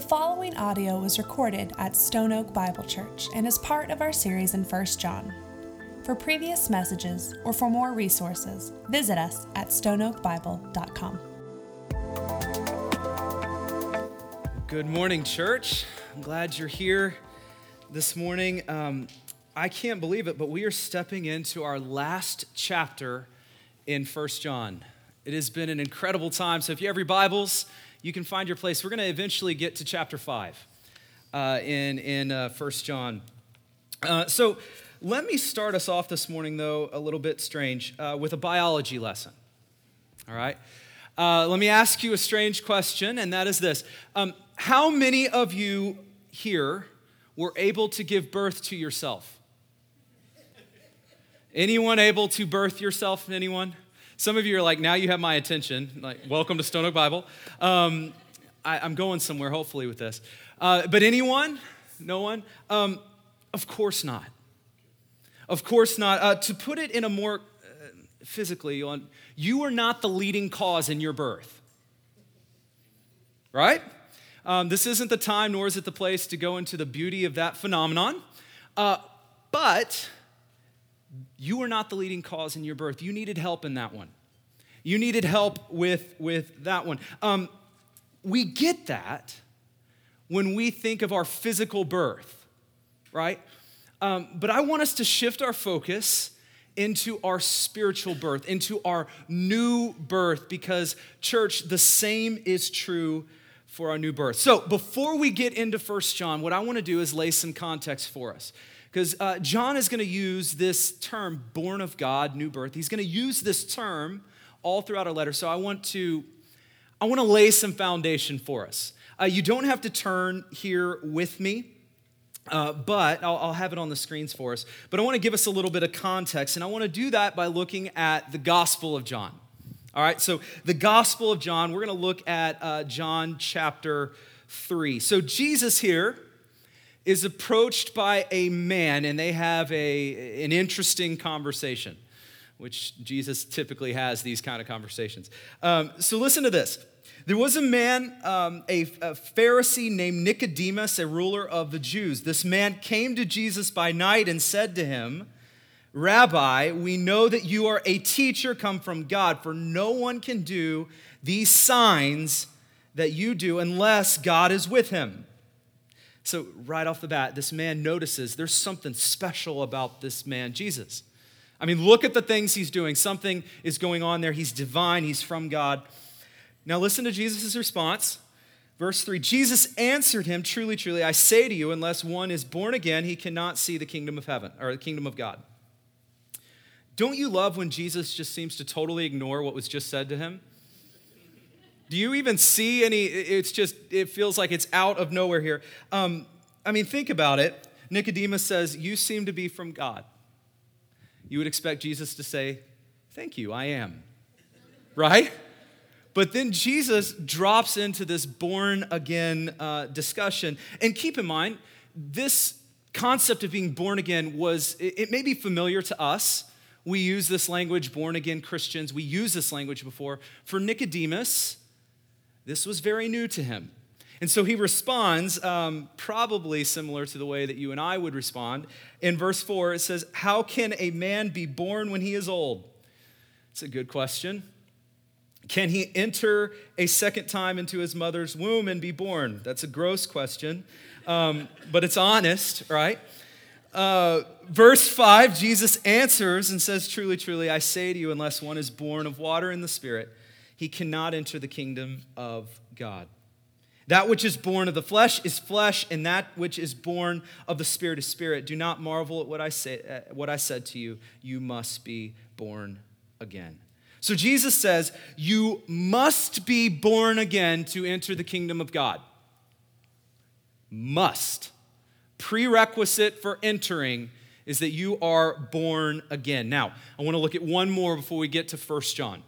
The following audio was recorded at Stone Oak Bible Church and is part of our series in 1 John. For previous messages or for more resources, visit us at stoneoakbible.com. Good morning, church. I'm glad you're here this morning. Um, I can't believe it, but we are stepping into our last chapter in 1 John. It has been an incredible time. So if you have your Bibles, you can find your place. We're going to eventually get to chapter 5 uh, in, in uh, 1 John. Uh, so let me start us off this morning, though, a little bit strange, uh, with a biology lesson. All right? Uh, let me ask you a strange question, and that is this um, How many of you here were able to give birth to yourself? Anyone able to birth yourself? Anyone? Some of you are like, now you have my attention. Like, welcome to Stone Oak Bible. Um, I, am going somewhere, hopefully, with this. Uh, but anyone? No one? Um, of course not. Of course not. Uh, to put it in a more uh, physically, you are not the leading cause in your birth. Right? Um, this isn't the time, nor is it the place to go into the beauty of that phenomenon. Uh, but you were not the leading cause in your birth. You needed help in that one. You needed help with, with that one. Um, we get that when we think of our physical birth, right? Um, but I want us to shift our focus into our spiritual birth, into our new birth, because, church, the same is true for our new birth. So, before we get into First John, what I want to do is lay some context for us. Because uh, John is going to use this term, born of God, new birth. He's going to use this term all throughout our letter. So I want to, I want to lay some foundation for us. Uh, you don't have to turn here with me. Uh, but I'll, I'll, have it on the screens for us. But I want to give us a little bit of context, and I want to do that by looking at the Gospel of John. All right, so the Gospel of John, we're going to look at uh, John chapter 3. So Jesus here, is approached by a man and they have a, an interesting conversation, which Jesus typically has these kind of conversations. Um, so listen to this. There was a man, um, a, a Pharisee named Nicodemus, a ruler of the Jews. This man came to Jesus by night and said to him, Rabbi, we know that you are a teacher come from God, for no one can do these signs that you do unless God is with him. So, right off the bat, this man notices there's something special about this man, Jesus. I mean, look at the things he's doing. Something is going on there. He's divine, he's from God. Now, listen to Jesus' response. Verse 3 Jesus answered him, Truly, truly, I say to you, unless one is born again, he cannot see the kingdom of heaven or the kingdom of God. Don't you love when Jesus just seems to totally ignore what was just said to him? Do you even see any? It's just, it feels like it's out of nowhere here. Um, I mean, think about it. Nicodemus says, You seem to be from God. You would expect Jesus to say, Thank you, I am. Right? But then Jesus drops into this born again uh, discussion. And keep in mind, this concept of being born again was, it, it may be familiar to us. We use this language, born again Christians. We use this language before. For Nicodemus, this was very new to him. And so he responds, um, probably similar to the way that you and I would respond. In verse 4, it says, How can a man be born when he is old? It's a good question. Can he enter a second time into his mother's womb and be born? That's a gross question, um, but it's honest, right? Uh, verse 5, Jesus answers and says, Truly, truly, I say to you, unless one is born of water and the Spirit, he cannot enter the kingdom of God. That which is born of the flesh is flesh, and that which is born of the spirit is spirit. Do not marvel at what I, say, uh, what I said to you. You must be born again. So Jesus says, You must be born again to enter the kingdom of God. Must. Prerequisite for entering is that you are born again. Now, I want to look at one more before we get to First John.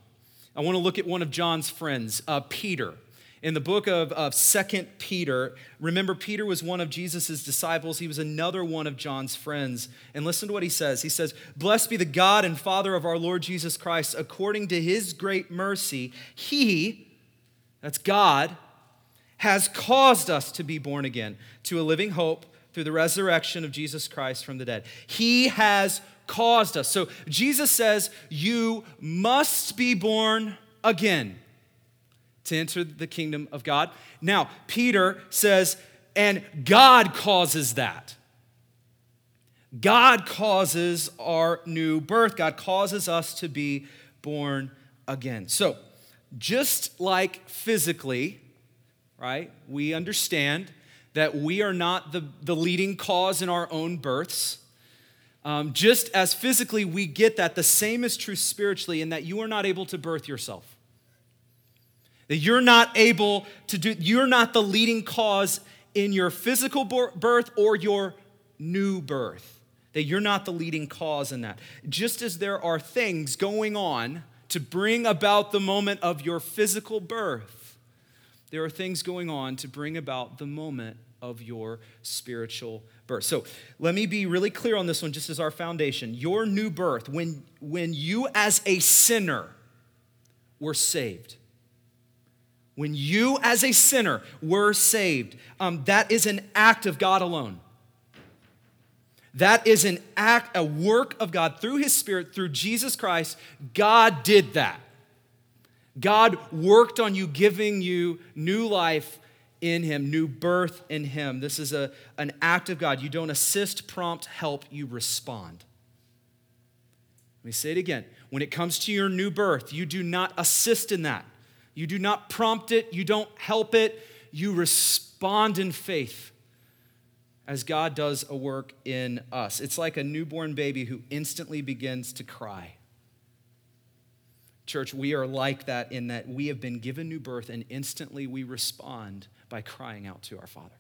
I want to look at one of John's friends, uh, Peter. In the book of, of 2 Peter, remember, Peter was one of Jesus' disciples. He was another one of John's friends. And listen to what he says. He says, Blessed be the God and Father of our Lord Jesus Christ. According to his great mercy, he, that's God, has caused us to be born again to a living hope through the resurrection of Jesus Christ from the dead. He has caused us. So Jesus says, You must be born again to enter the kingdom of God. Now, Peter says, And God causes that. God causes our new birth. God causes us to be born again. So, just like physically, right, we understand that we are not the, the leading cause in our own births. Um, just as physically we get that, the same is true spiritually in that you are not able to birth yourself. That you're not able to do, you're not the leading cause in your physical birth or your new birth. That you're not the leading cause in that. Just as there are things going on to bring about the moment of your physical birth, there are things going on to bring about the moment of your spiritual birth. So let me be really clear on this one, just as our foundation. Your new birth, when, when you as a sinner were saved, when you as a sinner were saved, um, that is an act of God alone. That is an act, a work of God through His Spirit, through Jesus Christ. God did that. God worked on you, giving you new life in Him, new birth in Him. This is a, an act of God. You don't assist, prompt, help, you respond. Let me say it again. When it comes to your new birth, you do not assist in that. You do not prompt it, you don't help it, you respond in faith as God does a work in us. It's like a newborn baby who instantly begins to cry. Church, we are like that in that we have been given new birth and instantly we respond by crying out to our Father.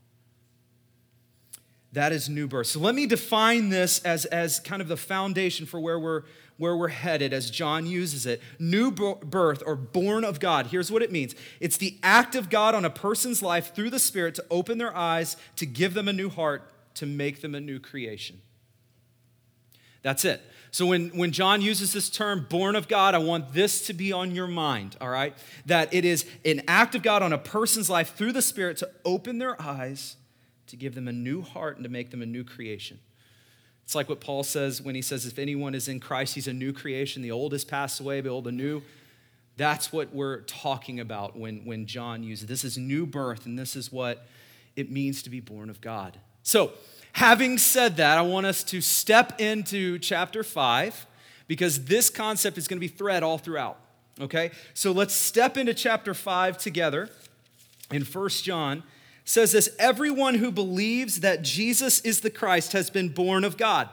That is new birth. So let me define this as, as kind of the foundation for where we're, where we're headed as John uses it. New birth or born of God. Here's what it means it's the act of God on a person's life through the Spirit to open their eyes, to give them a new heart, to make them a new creation. That's it. So when, when John uses this term, born of God, I want this to be on your mind, all right? That it is an act of God on a person's life through the Spirit to open their eyes, to give them a new heart, and to make them a new creation. It's like what Paul says when he says, if anyone is in Christ, he's a new creation. The old has passed away, behold, the new. That's what we're talking about when, when John uses this is new birth, and this is what it means to be born of God. So, Having said that, I want us to step into chapter 5 because this concept is going to be thread all throughout. Okay? So let's step into chapter 5 together. In First John says this, everyone who believes that Jesus is the Christ has been born of God.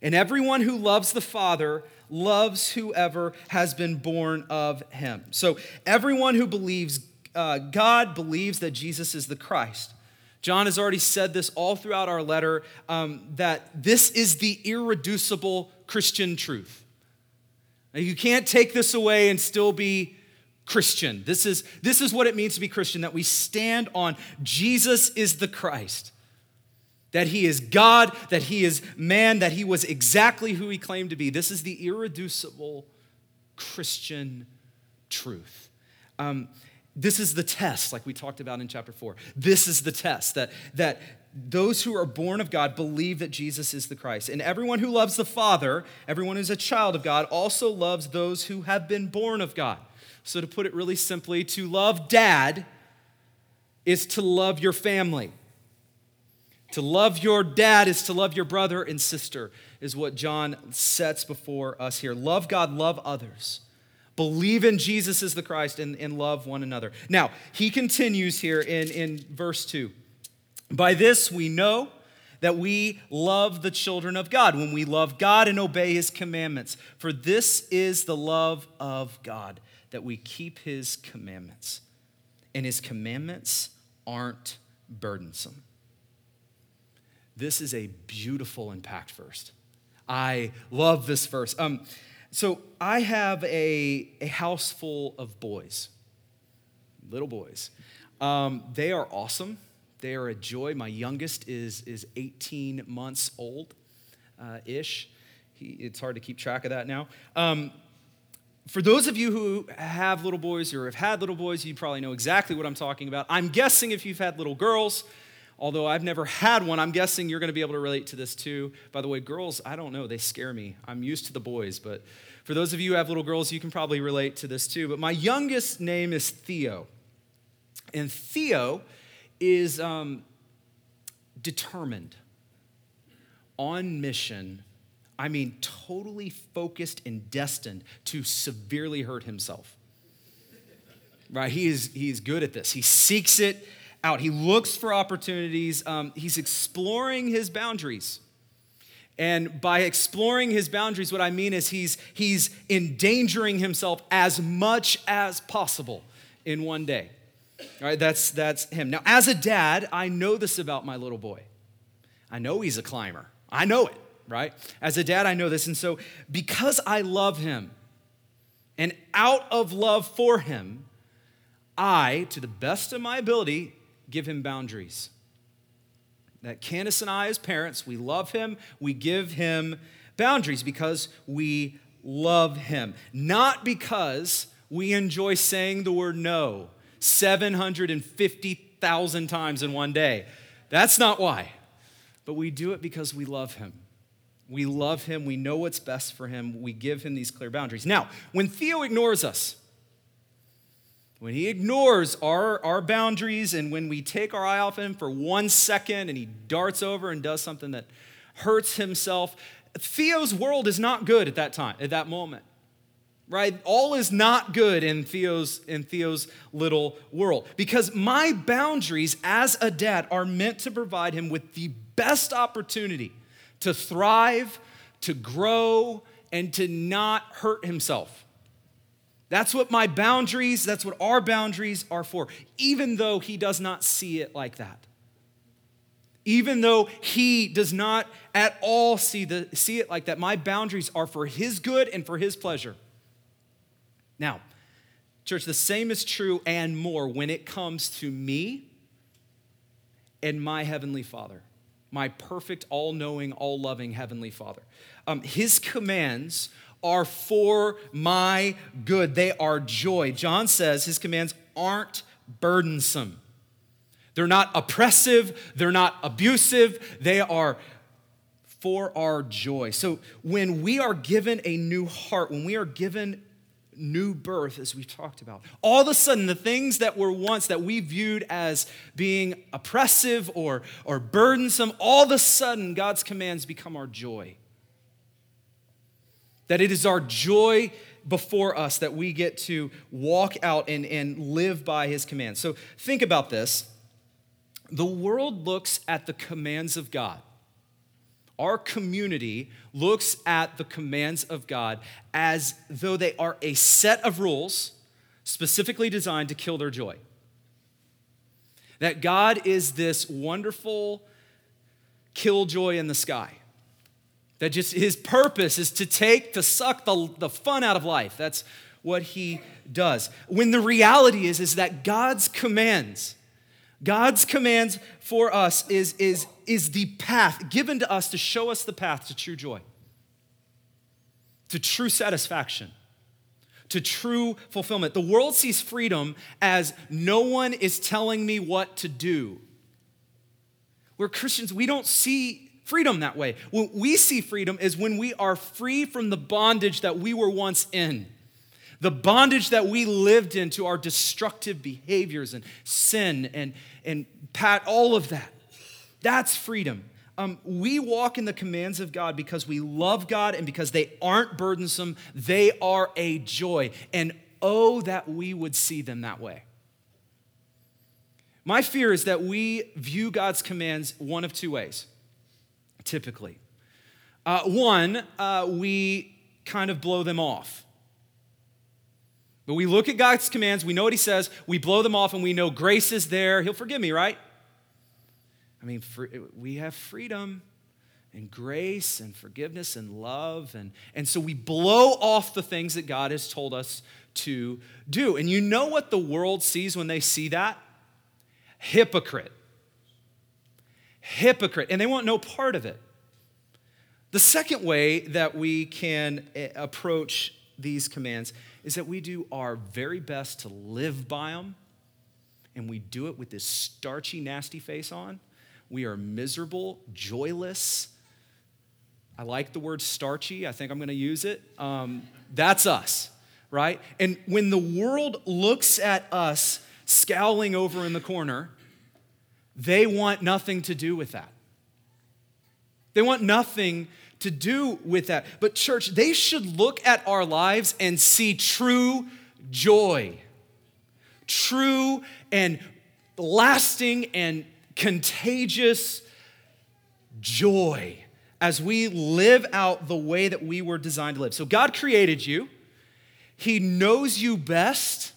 And everyone who loves the Father loves whoever has been born of him. So everyone who believes uh, God believes that Jesus is the Christ. John has already said this all throughout our letter um, that this is the irreducible Christian truth. Now, you can't take this away and still be Christian. This is, this is what it means to be Christian that we stand on Jesus is the Christ, that he is God, that he is man, that he was exactly who he claimed to be. This is the irreducible Christian truth. Um, this is the test, like we talked about in chapter four. This is the test that, that those who are born of God believe that Jesus is the Christ. And everyone who loves the Father, everyone who's a child of God, also loves those who have been born of God. So, to put it really simply, to love dad is to love your family. To love your dad is to love your brother and sister, is what John sets before us here. Love God, love others. Believe in Jesus as the Christ and, and love one another. Now, he continues here in, in verse 2. By this we know that we love the children of God, when we love God and obey his commandments. For this is the love of God, that we keep his commandments. And his commandments aren't burdensome. This is a beautiful impact verse. I love this verse. Um, so I have a, a house full of boys, little boys. Um, they are awesome. They are a joy. My youngest is, is 18 months old uh, ish. He, it's hard to keep track of that now. Um, for those of you who have little boys or have had little boys, you probably know exactly what I'm talking about. I'm guessing if you've had little girls, although I've never had one, I'm guessing you're going to be able to relate to this too. By the way, girls, I don't know, they scare me. I'm used to the boys, but for those of you who have little girls, you can probably relate to this too. But my youngest name is Theo. And Theo is um, determined, on mission, I mean, totally focused and destined to severely hurt himself. Right? He is, he is good at this. He seeks it out, he looks for opportunities, um, he's exploring his boundaries. And by exploring his boundaries, what I mean is he's, he's endangering himself as much as possible in one day. All right, that's, that's him. Now, as a dad, I know this about my little boy. I know he's a climber. I know it, right? As a dad, I know this. And so, because I love him, and out of love for him, I, to the best of my ability, give him boundaries. That Candace and I, as parents, we love him, we give him boundaries because we love him, not because we enjoy saying the word no 750,000 times in one day. That's not why. But we do it because we love him. We love him. We know what's best for him. We give him these clear boundaries. Now, when Theo ignores us, when he ignores our, our boundaries and when we take our eye off him for one second and he darts over and does something that hurts himself, Theo's world is not good at that time, at that moment right? All is not good in Theo's in Theo's little world because my boundaries as a dad are meant to provide him with the best opportunity to thrive, to grow, and to not hurt himself. That's what my boundaries, that's what our boundaries are for, even though he does not see it like that. Even though he does not at all see, the, see it like that, my boundaries are for his good and for his pleasure. Now, church, the same is true and more when it comes to me and my Heavenly Father, my perfect, all knowing, all loving Heavenly Father. Um, his commands are for my good, they are joy. John says his commands aren't burdensome. They're not oppressive, they're not abusive, they are for our joy. So when we are given a new heart, when we are given new birth, as we talked about. All of a sudden, the things that were once that we viewed as being oppressive or, or burdensome, all of a sudden, God's commands become our joy. That it is our joy before us that we get to walk out and, and live by his commands. So think about this. The world looks at the commands of God our community looks at the commands of God as though they are a set of rules specifically designed to kill their joy. That God is this wonderful killjoy in the sky. That just his purpose is to take, to suck the, the fun out of life. That's what he does. When the reality is, is that God's commands, God's commands for us is, is, is the path given to us to show us the path to true joy, to true satisfaction, to true fulfillment. The world sees freedom as no one is telling me what to do. We're Christians, we don't see freedom that way. What we see freedom is when we are free from the bondage that we were once in the bondage that we lived in to our destructive behaviors and sin and, and pat, all of that. That's freedom. Um, we walk in the commands of God because we love God and because they aren't burdensome. They are a joy. And oh, that we would see them that way. My fear is that we view God's commands one of two ways, typically. Uh, one, uh, we kind of blow them off. But we look at God's commands, we know what He says, we blow them off, and we know grace is there. He'll forgive me, right? I mean, we have freedom and grace and forgiveness and love. And, and so we blow off the things that God has told us to do. And you know what the world sees when they see that? Hypocrite. Hypocrite. And they want no part of it. The second way that we can eh, approach these commands is that we do our very best to live by them, and we do it with this starchy, nasty face on. We are miserable, joyless. I like the word starchy. I think I'm going to use it. Um, that's us, right? And when the world looks at us scowling over in the corner, they want nothing to do with that. They want nothing to do with that. But, church, they should look at our lives and see true joy, true and lasting and contagious joy as we live out the way that we were designed to live. So, God created you, He knows you best.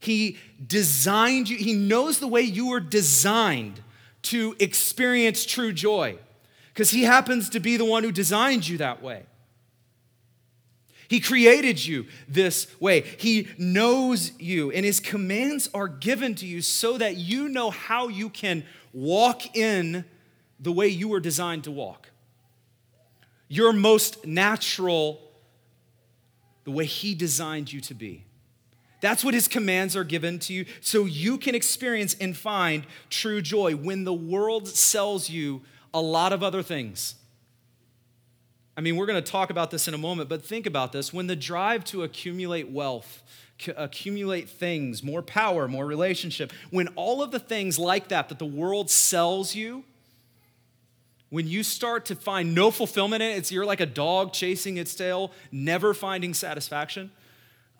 He designed you, He knows the way you were designed to experience true joy because He happens to be the one who designed you that way. He created you this way. He knows you, and His commands are given to you so that you know how you can walk in the way you were designed to walk. Your most natural, the way He designed you to be. That's what his commands are given to you so you can experience and find true joy when the world sells you a lot of other things. I mean, we're going to talk about this in a moment, but think about this. When the drive to accumulate wealth, accumulate things, more power, more relationship, when all of the things like that that the world sells you, when you start to find no fulfillment in it, it's you're like a dog chasing its tail, never finding satisfaction.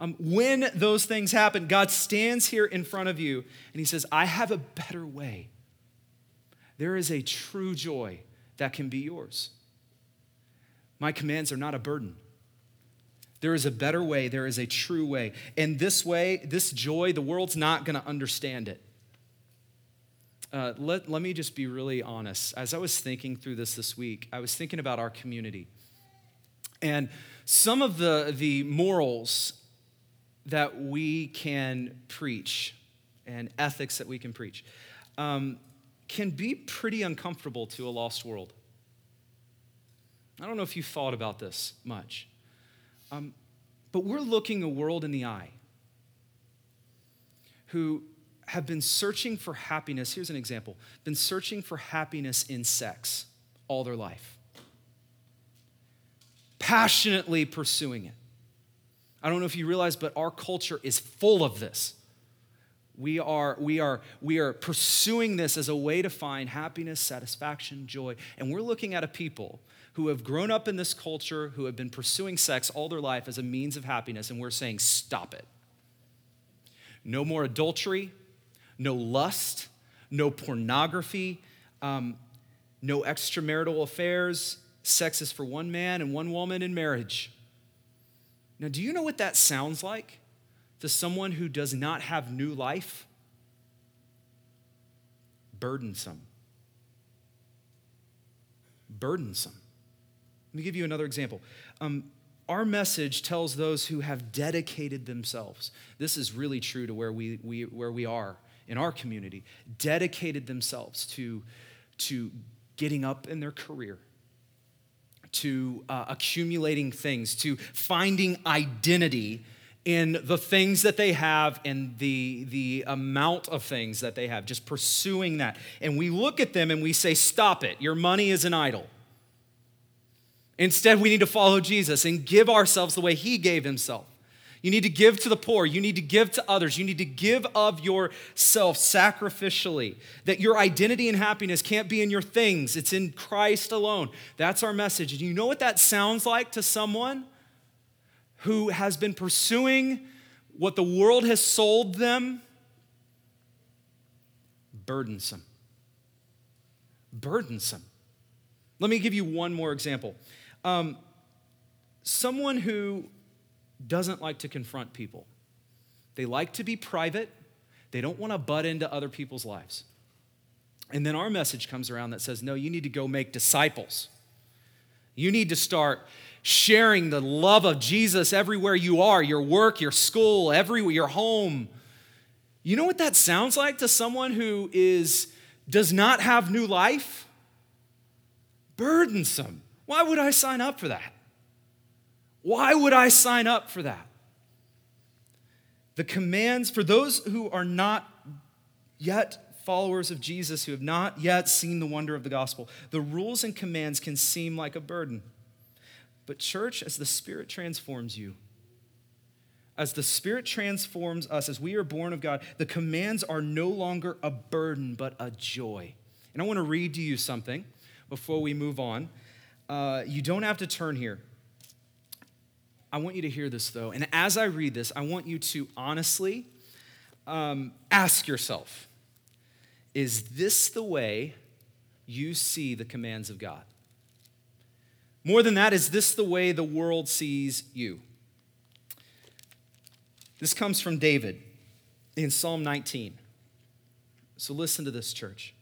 Um, when those things happen, God stands here in front of you and He says, I have a better way. There is a true joy that can be yours. My commands are not a burden. There is a better way, there is a true way. And this way, this joy, the world's not going to understand it. Uh, let, let me just be really honest. As I was thinking through this this week, I was thinking about our community. And some of the, the morals that we can preach and ethics that we can preach um, can be pretty uncomfortable to a lost world. I don't know if you've thought about this much, um, but we're looking a world in the eye who have been searching for happiness. Here's an example been searching for happiness in sex all their life, passionately pursuing it. I don't know if you realize, but our culture is full of this. We are, we, are, we are pursuing this as a way to find happiness, satisfaction, joy. And we're looking at a people who have grown up in this culture, who have been pursuing sex all their life as a means of happiness, and we're saying, stop it. No more adultery, no lust, no pornography, um, no extramarital affairs. Sex is for one man and one woman in marriage. Now, do you know what that sounds like to someone who does not have new life? Burdensome. Burdensome. Let me give you another example. Um, our message tells those who have dedicated themselves. This is really true to where we, we, where we are in our community, dedicated themselves to, to getting up in their career, to uh, accumulating things, to finding identity in the things that they have and the, the amount of things that they have, just pursuing that. And we look at them and we say, Stop it, your money is an idol. Instead, we need to follow Jesus and give ourselves the way He gave Himself. You need to give to the poor. You need to give to others. You need to give of yourself sacrificially. That your identity and happiness can't be in your things, it's in Christ alone. That's our message. And you know what that sounds like to someone who has been pursuing what the world has sold them? Burdensome. Burdensome. Let me give you one more example. Um, someone who doesn't like to confront people. They like to be private, they don't want to butt into other people's lives. And then our message comes around that says, no, you need to go make disciples. You need to start sharing the love of Jesus everywhere you are your work, your school, everywhere, your home. You know what that sounds like to someone who is does not have new life? Burdensome. Why would I sign up for that? Why would I sign up for that? The commands for those who are not yet followers of Jesus, who have not yet seen the wonder of the gospel, the rules and commands can seem like a burden. But, church, as the Spirit transforms you, as the Spirit transforms us, as we are born of God, the commands are no longer a burden, but a joy. And I want to read to you something before we move on. Uh, you don't have to turn here. I want you to hear this, though. And as I read this, I want you to honestly um, ask yourself Is this the way you see the commands of God? More than that, is this the way the world sees you? This comes from David in Psalm 19. So listen to this, church.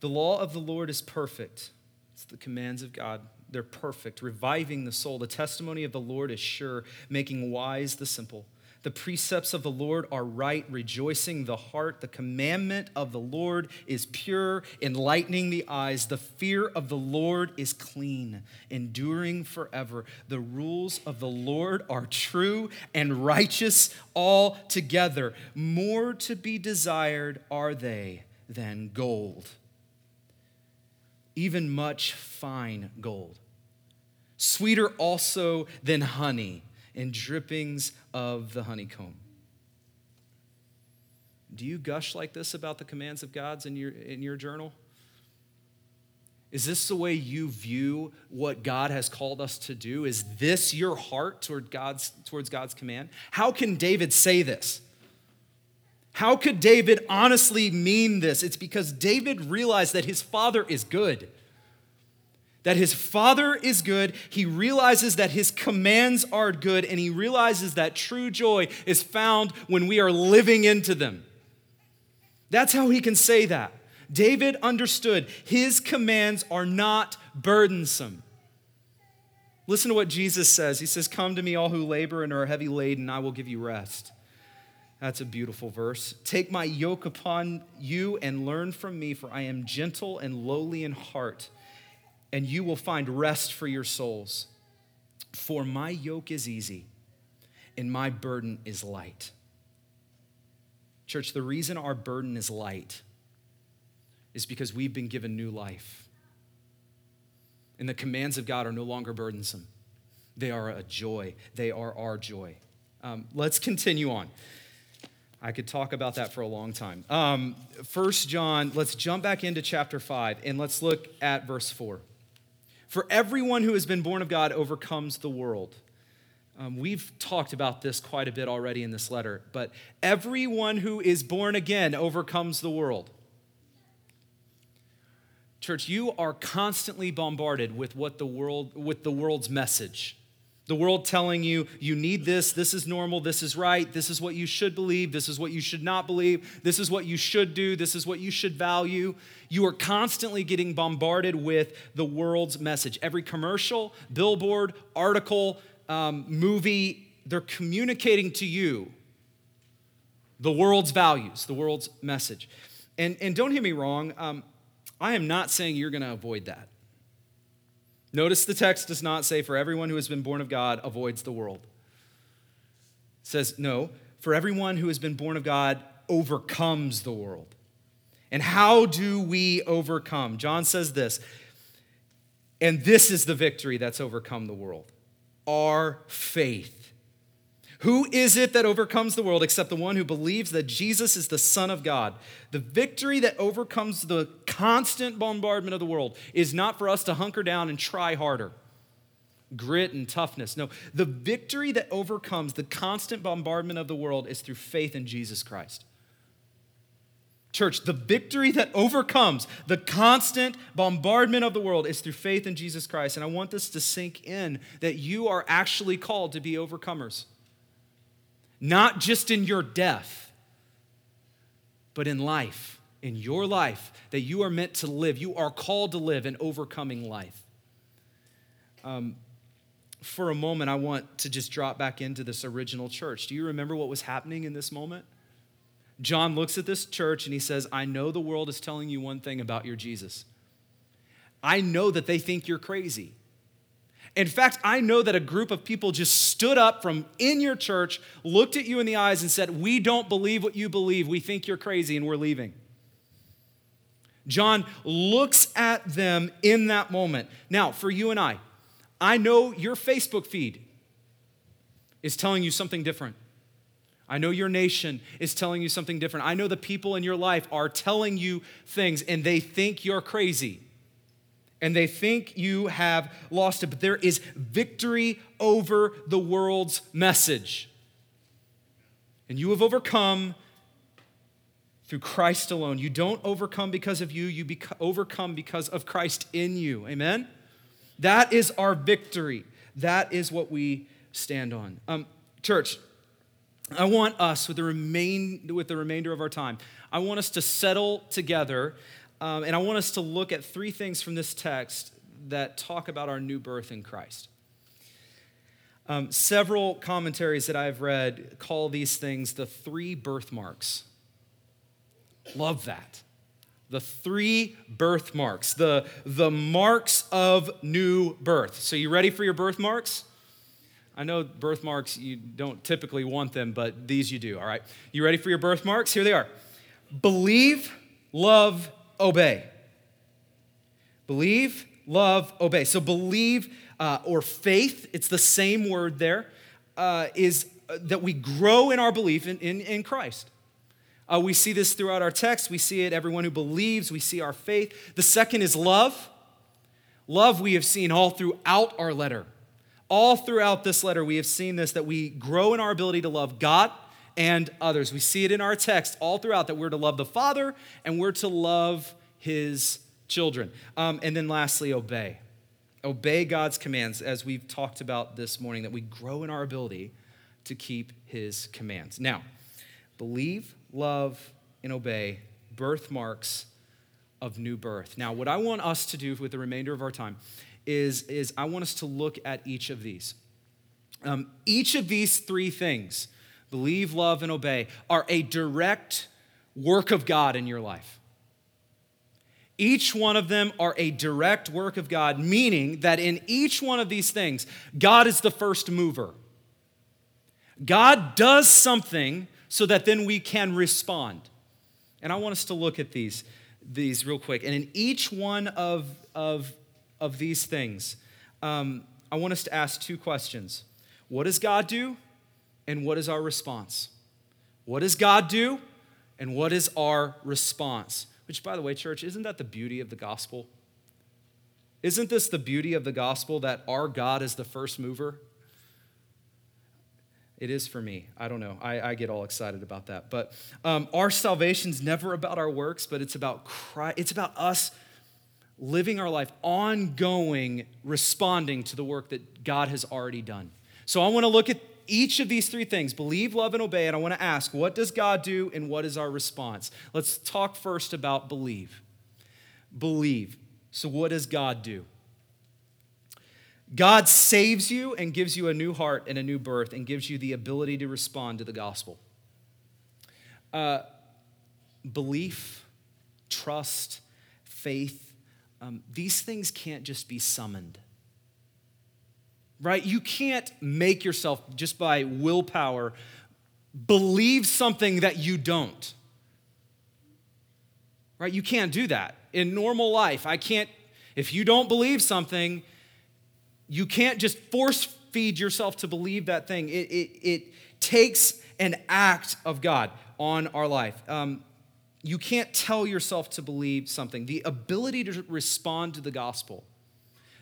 The law of the Lord is perfect. It's the commands of God. They're perfect, reviving the soul. The testimony of the Lord is sure, making wise the simple. The precepts of the Lord are right, rejoicing the heart. The commandment of the Lord is pure, enlightening the eyes. The fear of the Lord is clean, enduring forever. The rules of the Lord are true and righteous altogether. More to be desired are they than gold, even much fine gold. Sweeter also than honey and drippings of the honeycomb. Do you gush like this about the commands of God's in your, in your journal? Is this the way you view what God has called us to do? Is this your heart toward God's, towards God's command? How can David say this? How could David honestly mean this? It's because David realized that his father is good that his father is good. He realizes that his commands are good, and he realizes that true joy is found when we are living into them. That's how he can say that. David understood his commands are not burdensome. Listen to what Jesus says. He says, Come to me, all who labor and are heavy laden, I will give you rest. That's a beautiful verse. Take my yoke upon you and learn from me, for I am gentle and lowly in heart and you will find rest for your souls. For my yoke is easy and my burden is light. Church, the reason our burden is light is because we've been given new life. And the commands of God are no longer burdensome, they are a joy, they are our joy. Um, let's continue on. I could talk about that for a long time. Um, First John, let's jump back into chapter 5 and let's look at verse 4. For everyone who has been born of God overcomes the world. Um, we've talked about this quite a bit already in this letter, but everyone who is born again overcomes the world. Church, you are constantly bombarded with what the world with the world's message. The world telling you, you need this, this is normal, this is right, this is what you should believe, this is what you should not believe, this is what you should do, this is what you should value. You are constantly getting bombarded with the world's message. Every commercial, billboard, article, um, movie, they're communicating to you the world's values, the world's message. And, and don't hear me wrong, um, I am not saying you're going to avoid that. Notice the text does not say, for everyone who has been born of God avoids the world. It says, no, for everyone who has been born of God overcomes the world. And how do we overcome? John says this, and this is the victory that's overcome the world our faith. Who is it that overcomes the world except the one who believes that Jesus is the Son of God? The victory that overcomes the constant bombardment of the world is not for us to hunker down and try harder, grit and toughness. No, the victory that overcomes the constant bombardment of the world is through faith in Jesus Christ. Church, the victory that overcomes the constant bombardment of the world is through faith in Jesus Christ. And I want this to sink in that you are actually called to be overcomers not just in your death, but in life, in your life that you are meant to live. You are called to live an overcoming life. Um, for a moment, I want to just drop back into this original church. Do you remember what was happening in this moment? John looks at this church and he says, I know the world is telling you one thing about your Jesus. I know that they think you're crazy. In fact, I know that a group of people just stood up from in your church, looked at you in the eyes, and said, We don't believe what you believe. We think you're crazy, and we're leaving. John looks at them in that moment. Now, for you and I, I know your Facebook feed is telling you something different. I know your nation is telling you something different. I know the people in your life are telling you things and they think you're crazy and they think you have lost it, but there is victory over the world's message. And you have overcome through Christ alone. You don't overcome because of you, you overcome because of Christ in you. Amen? That is our victory. That is what we stand on. Um, church, I want us, with the, remain, with the remainder of our time, I want us to settle together um, and I want us to look at three things from this text that talk about our new birth in Christ. Um, several commentaries that I've read call these things the three birthmarks. Love that. The three birthmarks, the, the marks of new birth. So, you ready for your birthmarks? I know birthmarks, you don't typically want them, but these you do, all right? You ready for your birthmarks? Here they are believe, love, obey. Believe, love, obey. So, believe uh, or faith, it's the same word there, uh, is uh, that we grow in our belief in, in, in Christ. Uh, we see this throughout our text. We see it, everyone who believes, we see our faith. The second is love. Love we have seen all throughout our letter. All throughout this letter, we have seen this that we grow in our ability to love God and others. We see it in our text all throughout that we're to love the Father and we're to love his children. Um, and then lastly, obey. Obey God's commands, as we've talked about this morning, that we grow in our ability to keep his commands. Now, believe, love, and obey birthmarks of new birth. Now, what I want us to do with the remainder of our time is, is I want us to look at each of these. Um, each of these three things believe, love, and obey are a direct work of God in your life. Each one of them are a direct work of God, meaning that in each one of these things, God is the first mover. God does something so that then we can respond. And I want us to look at these, these real quick. And in each one of, of of these things, um, I want us to ask two questions What does God do? And what is our response? What does God do? And what is our response? Which, by the way, church, isn't that the beauty of the gospel? Isn't this the beauty of the gospel that our God is the first mover? It is for me. I don't know. I, I get all excited about that. But um, our salvation's never about our works, but it's about Christ. It's about us living our life ongoing, responding to the work that God has already done. So I want to look at each of these three things believe, love, and obey. And I want to ask, what does God do and what is our response? Let's talk first about believe. Believe. So, what does God do? God saves you and gives you a new heart and a new birth and gives you the ability to respond to the gospel. Uh, belief, trust, faith, um, these things can't just be summoned. Right? You can't make yourself just by willpower believe something that you don't. Right? You can't do that. In normal life, I can't, if you don't believe something, you can't just force feed yourself to believe that thing. It, it, it takes an act of God on our life. Um, you can't tell yourself to believe something. The ability to respond to the gospel,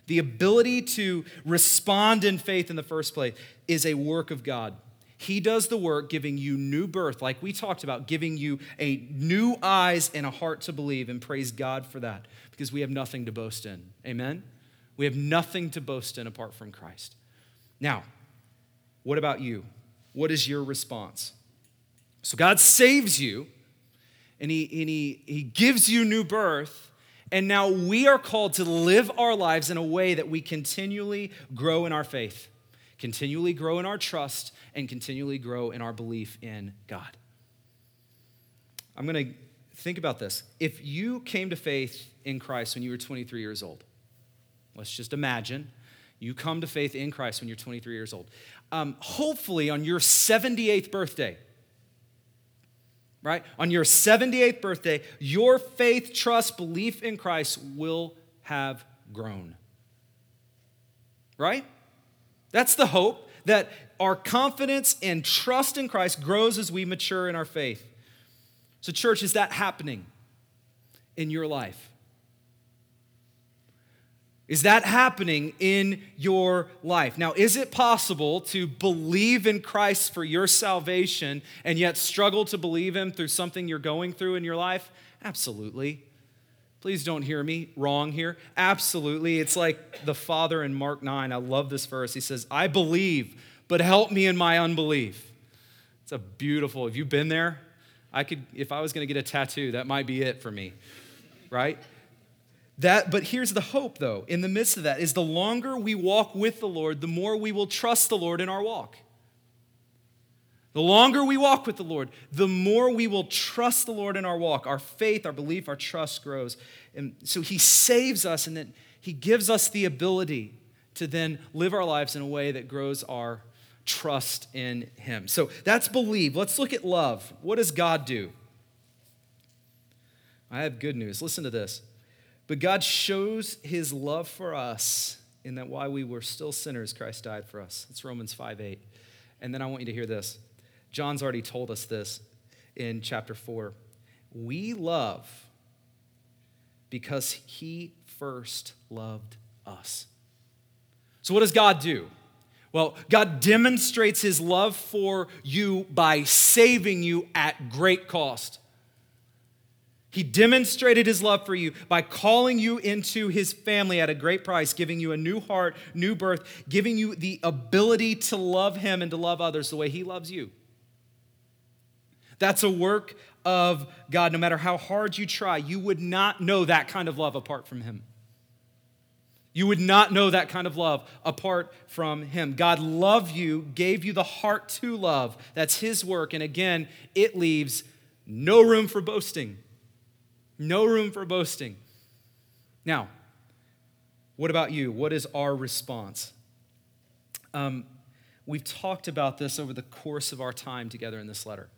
the ability to respond in faith in the first place, is a work of God. He does the work giving you new birth, like we talked about, giving you a new eyes and a heart to believe, and praise God for that because we have nothing to boast in. Amen? We have nothing to boast in apart from Christ. Now, what about you? What is your response? So God saves you and he, and he, he gives you new birth. And now we are called to live our lives in a way that we continually grow in our faith, continually grow in our trust, and continually grow in our belief in God. I'm going to think about this. If you came to faith in Christ when you were 23 years old, let's just imagine You come to faith in Christ when you're 23 years old. Um, hopefully, on your 78th birthday, right? On your 78th birthday, your faith, trust, belief in Christ will have grown. Right? That's the hope that our confidence and trust in Christ grows as we mature in our faith. So, church, is that happening in your life? Is that happening in your life? Now, is it possible to believe in Christ for your salvation and yet struggle to believe Him through something you're going through in your life? Absolutely. Please don't hear me wrong here. Absolutely. It's like the Father in Mark 9. I love this verse. He says, I believe, but help me in my unbelief. It's a beautiful, have you been there? I could, if I was going to get a tattoo, that might be it for me, right? That, but here's the hope, though, in the midst of that, is the longer we walk with the Lord, the more we will trust the Lord in our walk. The longer we walk with the Lord, the more we will trust the Lord in our walk. Our faith, our belief, our trust grows. And so He saves us, and then He gives us the ability to then live our lives in a way that grows our trust in Him. So that's believe. Let's look at love. What does God do? I have good news. Listen to this. But God shows his love for us in that while we were still sinners, Christ died for us. It's Romans 5 8. And then I want you to hear this. John's already told us this in chapter 4. We love because he first loved us. So, what does God do? Well, God demonstrates his love for you by saving you at great cost. He demonstrated his love for you by calling you into his family at a great price, giving you a new heart, new birth, giving you the ability to love him and to love others the way he loves you. That's a work of God. No matter how hard you try, you would not know that kind of love apart from him. You would not know that kind of love apart from Him. God loved you, gave you the heart to love. That's His work. And again, it leaves no room for boasting. No room for boasting. Now, what about you? What is our response? Um, we've talked about this over the course of our time together in this letter.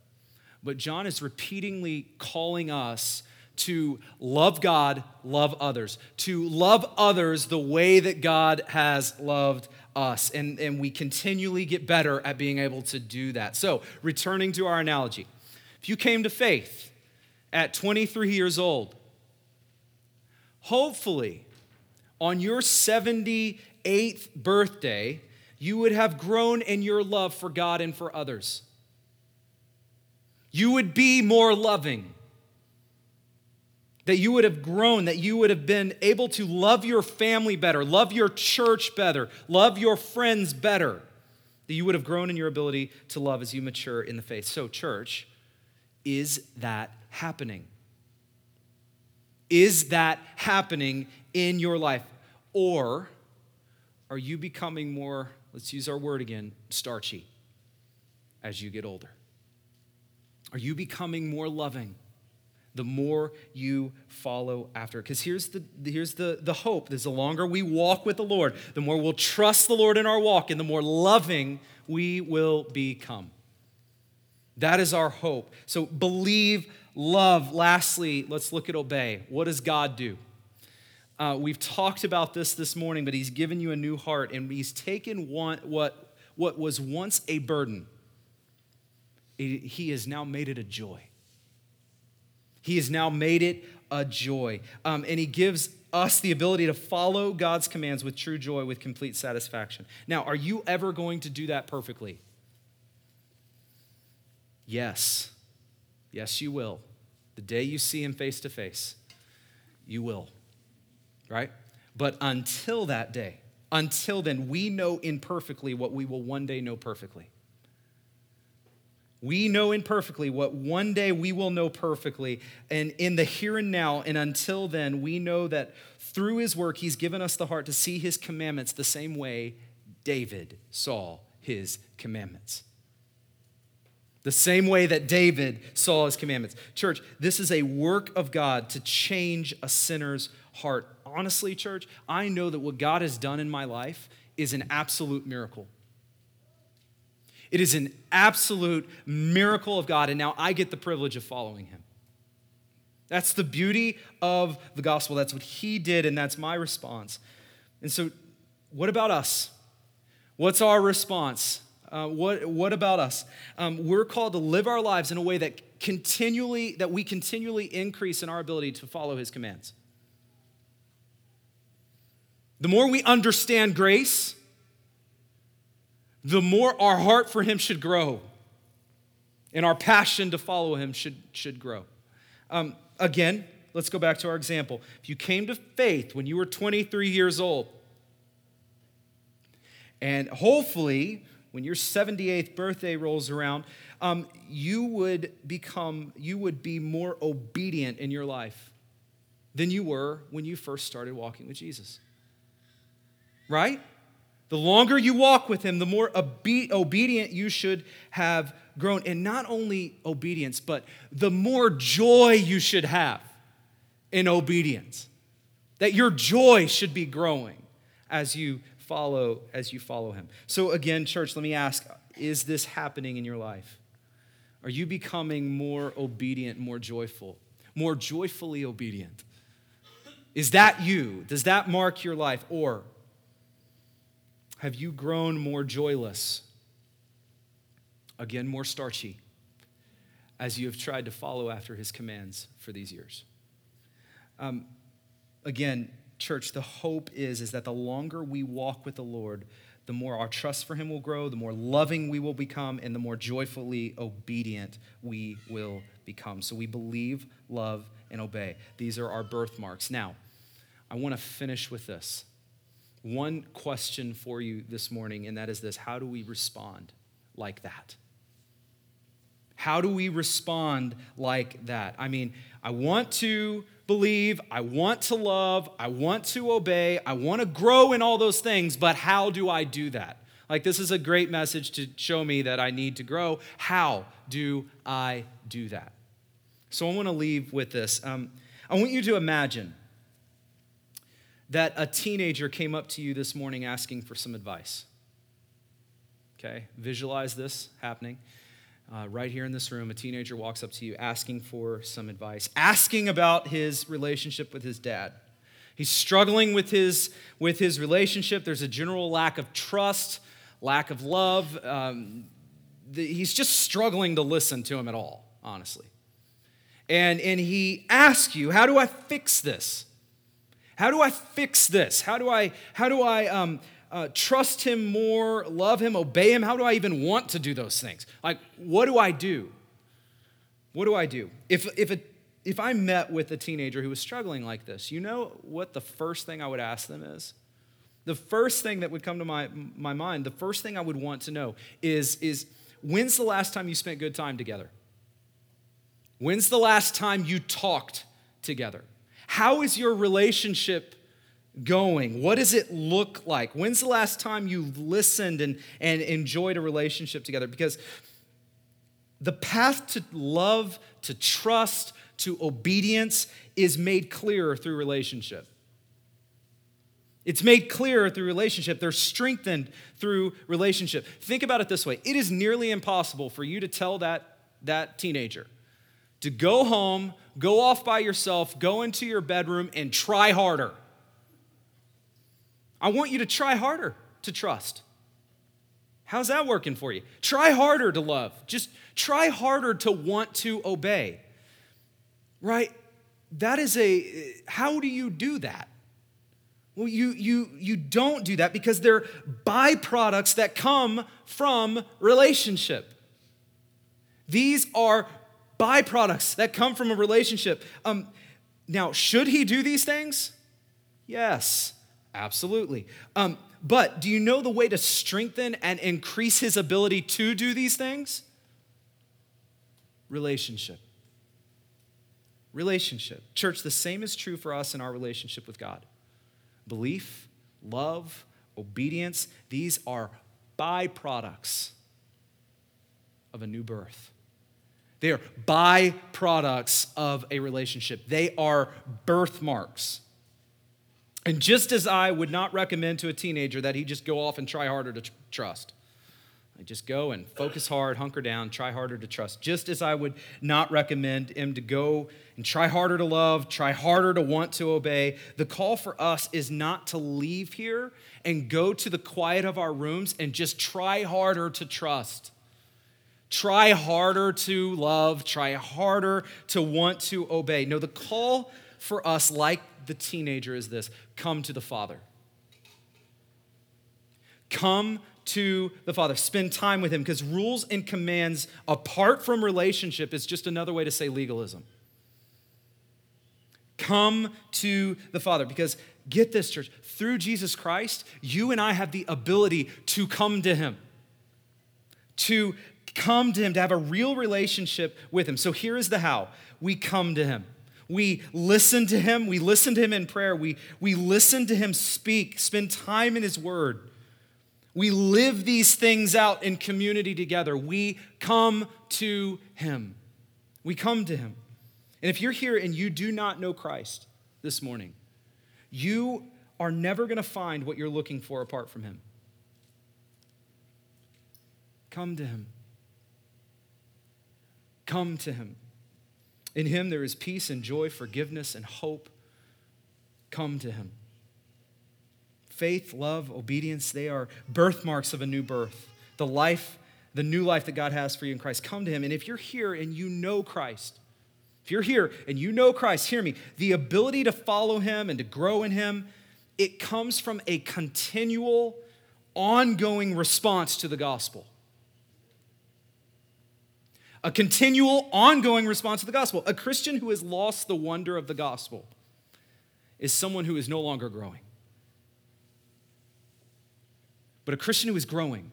But John is repeatedly calling us to love God, love others, to love others the way that God has loved us. And, and we continually get better at being able to do that. So, returning to our analogy, if you came to faith, at 23 years old. Hopefully, on your 78th birthday, you would have grown in your love for God and for others. You would be more loving. That you would have grown, that you would have been able to love your family better, love your church better, love your friends better. That you would have grown in your ability to love as you mature in the faith. So, church, is that happening? Is that happening in your life? Or are you becoming more, let's use our word again, starchy as you get older? Are you becoming more loving the more you follow after? Because here's, the, here's the, the hope the longer we walk with the Lord, the more we'll trust the Lord in our walk, and the more loving we will become. That is our hope. So believe love. Lastly, let's look at obey. What does God do? Uh, we've talked about this this morning, but He's given you a new heart, and He's taken one, what, what was once a burden, He has now made it a joy. He has now made it a joy. Um, and He gives us the ability to follow God's commands with true joy, with complete satisfaction. Now, are you ever going to do that perfectly? Yes. Yes, you will. The day you see him face to face, you will. Right? But until that day, until then, we know imperfectly what we will one day know perfectly. We know imperfectly what one day we will know perfectly. And in the here and now, and until then, we know that through his work, he's given us the heart to see his commandments the same way David saw his commandments the same way that David saw his commandments. Church, this is a work of God to change a sinner's heart. Honestly, church, I know that what God has done in my life is an absolute miracle. It is an absolute miracle of God, and now I get the privilege of following him. That's the beauty of the gospel. That's what he did, and that's my response. And so, what about us? What's our response? Uh, what, what about us? Um, we're called to live our lives in a way that continually that we continually increase in our ability to follow his commands. The more we understand grace, the more our heart for him should grow and our passion to follow him should, should grow. Um, again, let's go back to our example. If you came to faith when you were 23 years old, and hopefully, when your 78th birthday rolls around, um, you would become, you would be more obedient in your life than you were when you first started walking with Jesus. Right? The longer you walk with him, the more obe- obedient you should have grown. And not only obedience, but the more joy you should have in obedience. That your joy should be growing as you follow as you follow him. So again, church, let me ask, is this happening in your life? Are you becoming more obedient, more joyful, more joyfully obedient? Is that you? Does that mark your life or have you grown more joyless? Again, more starchy as you have tried to follow after his commands for these years. Um, again, church, the hope is, is that the longer we walk with the Lord, the more our trust for him will grow, the more loving we will become, and the more joyfully obedient we will become. So we believe, love, and obey. These are our birthmarks. Now, I want to finish with this one question for you this morning, and that is this How do we respond like that? How do we respond like that? I mean, I want to believe, I want to love, I want to obey, I want to grow in all those things, but how do I do that? Like, this is a great message to show me that I need to grow. How do I do that? So, I want to leave with this. Um, I want you to imagine that a teenager came up to you this morning asking for some advice. Okay, visualize this happening. Uh, right here in this room, a teenager walks up to you asking for some advice, asking about his relationship with his dad. He's struggling with his, with his relationship. There's a general lack of trust, lack of love. Um, the, he's just struggling to listen to him at all, honestly. And, and he asks you, How do I fix this? How do I fix this? How do I, how do I um, uh, trust him more, love him, obey him? How do I even want to do those things? Like, what do I do? What do I do? If, if, a, if I met with a teenager who was struggling like this, you know what the first thing I would ask them is? The first thing that would come to my, my mind, the first thing I would want to know is, is when's the last time you spent good time together? When's the last time you talked together? How is your relationship going? What does it look like? When's the last time you listened and, and enjoyed a relationship together? Because the path to love, to trust, to obedience is made clearer through relationship. It's made clearer through relationship. They're strengthened through relationship. Think about it this way it is nearly impossible for you to tell that, that teenager to go home, go off by yourself, go into your bedroom, and try harder. I want you to try harder to trust. How's that working for you? Try harder to love. Just try harder to want to obey. Right? That is a, how do you do that? Well, you, you, you don't do that because they're byproducts that come from relationship. These are byproducts that come from a relationship. Um, now, should he do these things? Yes, absolutely. Um, but do you know the way to strengthen and increase his ability to do these things? Relationship. Relationship. Church, the same is true for us in our relationship with God. Belief, love, obedience, these are byproducts of a new birth. They are byproducts of a relationship, they are birthmarks. And just as I would not recommend to a teenager that he just go off and try harder to tr- trust, I just go and focus hard, hunker down, try harder to trust. Just as I would not recommend him to go and try harder to love, try harder to want to obey, the call for us is not to leave here and go to the quiet of our rooms and just try harder to trust. Try harder to love, try harder to want to obey. No, the call for us, like the teenager, is this come to the Father. Come to the Father. Spend time with Him because rules and commands apart from relationship is just another way to say legalism. Come to the Father because get this, church, through Jesus Christ, you and I have the ability to come to Him, to come to Him, to have a real relationship with Him. So here is the how we come to Him. We listen to Him, we listen to Him in prayer, we, we listen to Him speak, spend time in His Word. We live these things out in community together. We come to Him. We come to Him. And if you're here and you do not know Christ this morning, you are never going to find what you're looking for apart from Him. Come to Him. Come to Him. In Him there is peace and joy, forgiveness and hope. Come to Him. Faith, love, obedience, they are birthmarks of a new birth. The life, the new life that God has for you in Christ. Come to Him. And if you're here and you know Christ, if you're here and you know Christ, hear me, the ability to follow Him and to grow in Him, it comes from a continual, ongoing response to the gospel. A continual, ongoing response to the gospel. A Christian who has lost the wonder of the gospel is someone who is no longer growing. But a Christian who is growing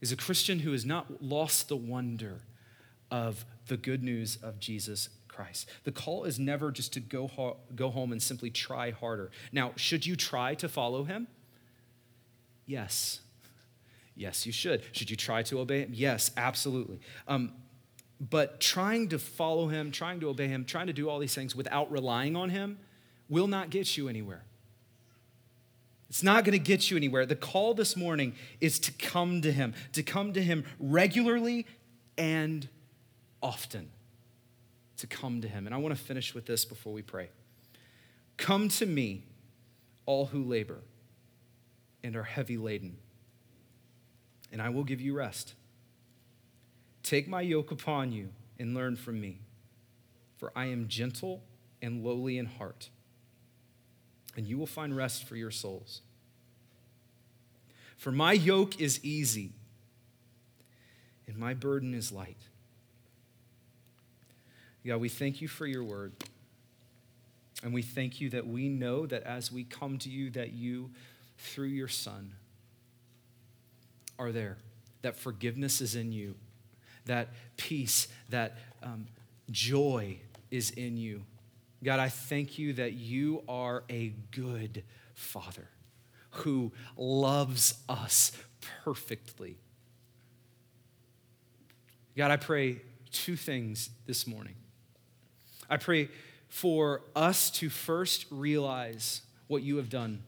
is a Christian who has not lost the wonder of the good news of Jesus Christ. The call is never just to go, ho- go home and simply try harder. Now, should you try to follow him? Yes. Yes, you should. Should you try to obey him? Yes, absolutely. Um, but trying to follow him, trying to obey him, trying to do all these things without relying on him will not get you anywhere. It's not going to get you anywhere. The call this morning is to come to Him, to come to Him regularly and often. To come to Him. And I want to finish with this before we pray. Come to me, all who labor and are heavy laden, and I will give you rest. Take my yoke upon you and learn from me, for I am gentle and lowly in heart and you will find rest for your souls. For my yoke is easy, and my burden is light. God, we thank you for your word. And we thank you that we know that as we come to you, that you, through your Son, are there, that forgiveness is in you, that peace, that um, joy is in you God, I thank you that you are a good Father who loves us perfectly. God, I pray two things this morning. I pray for us to first realize what you have done.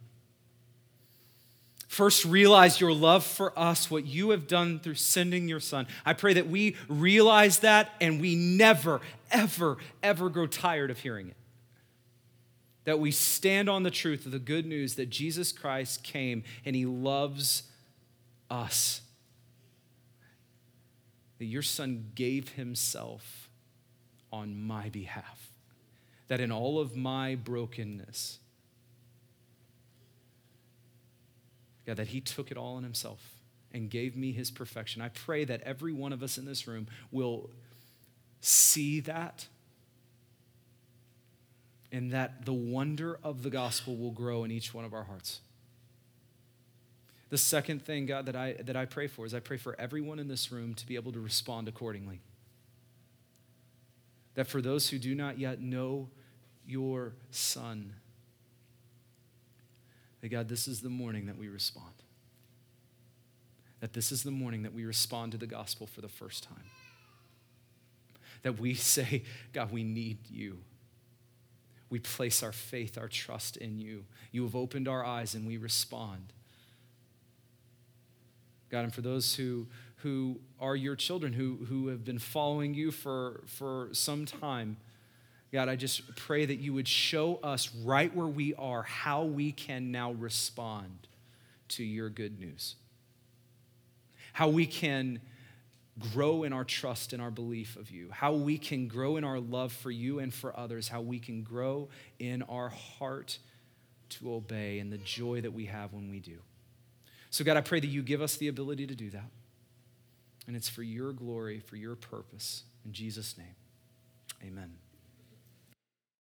First, realize your love for us, what you have done through sending your son. I pray that we realize that and we never, ever, ever grow tired of hearing it that we stand on the truth of the good news that Jesus Christ came and he loves us. That your son gave himself on my behalf. That in all of my brokenness, God, that he took it all on himself and gave me his perfection. I pray that every one of us in this room will see that and that the wonder of the gospel will grow in each one of our hearts. The second thing, God, that I, that I pray for is I pray for everyone in this room to be able to respond accordingly. That for those who do not yet know your Son, that God, this is the morning that we respond. That this is the morning that we respond to the gospel for the first time. That we say, God, we need you. we place our faith, our trust in you. You have opened our eyes and we respond. God, and for those who, who are your children, who, who have been following you for, for some time, God, I just pray that you would show us right where we are how we can now respond to your good news. How we can grow in our trust and our belief of you, how we can grow in our love for you and for others, how we can grow in our heart to obey and the joy that we have when we do. So, God, I pray that you give us the ability to do that. And it's for your glory, for your purpose. In Jesus' name, amen.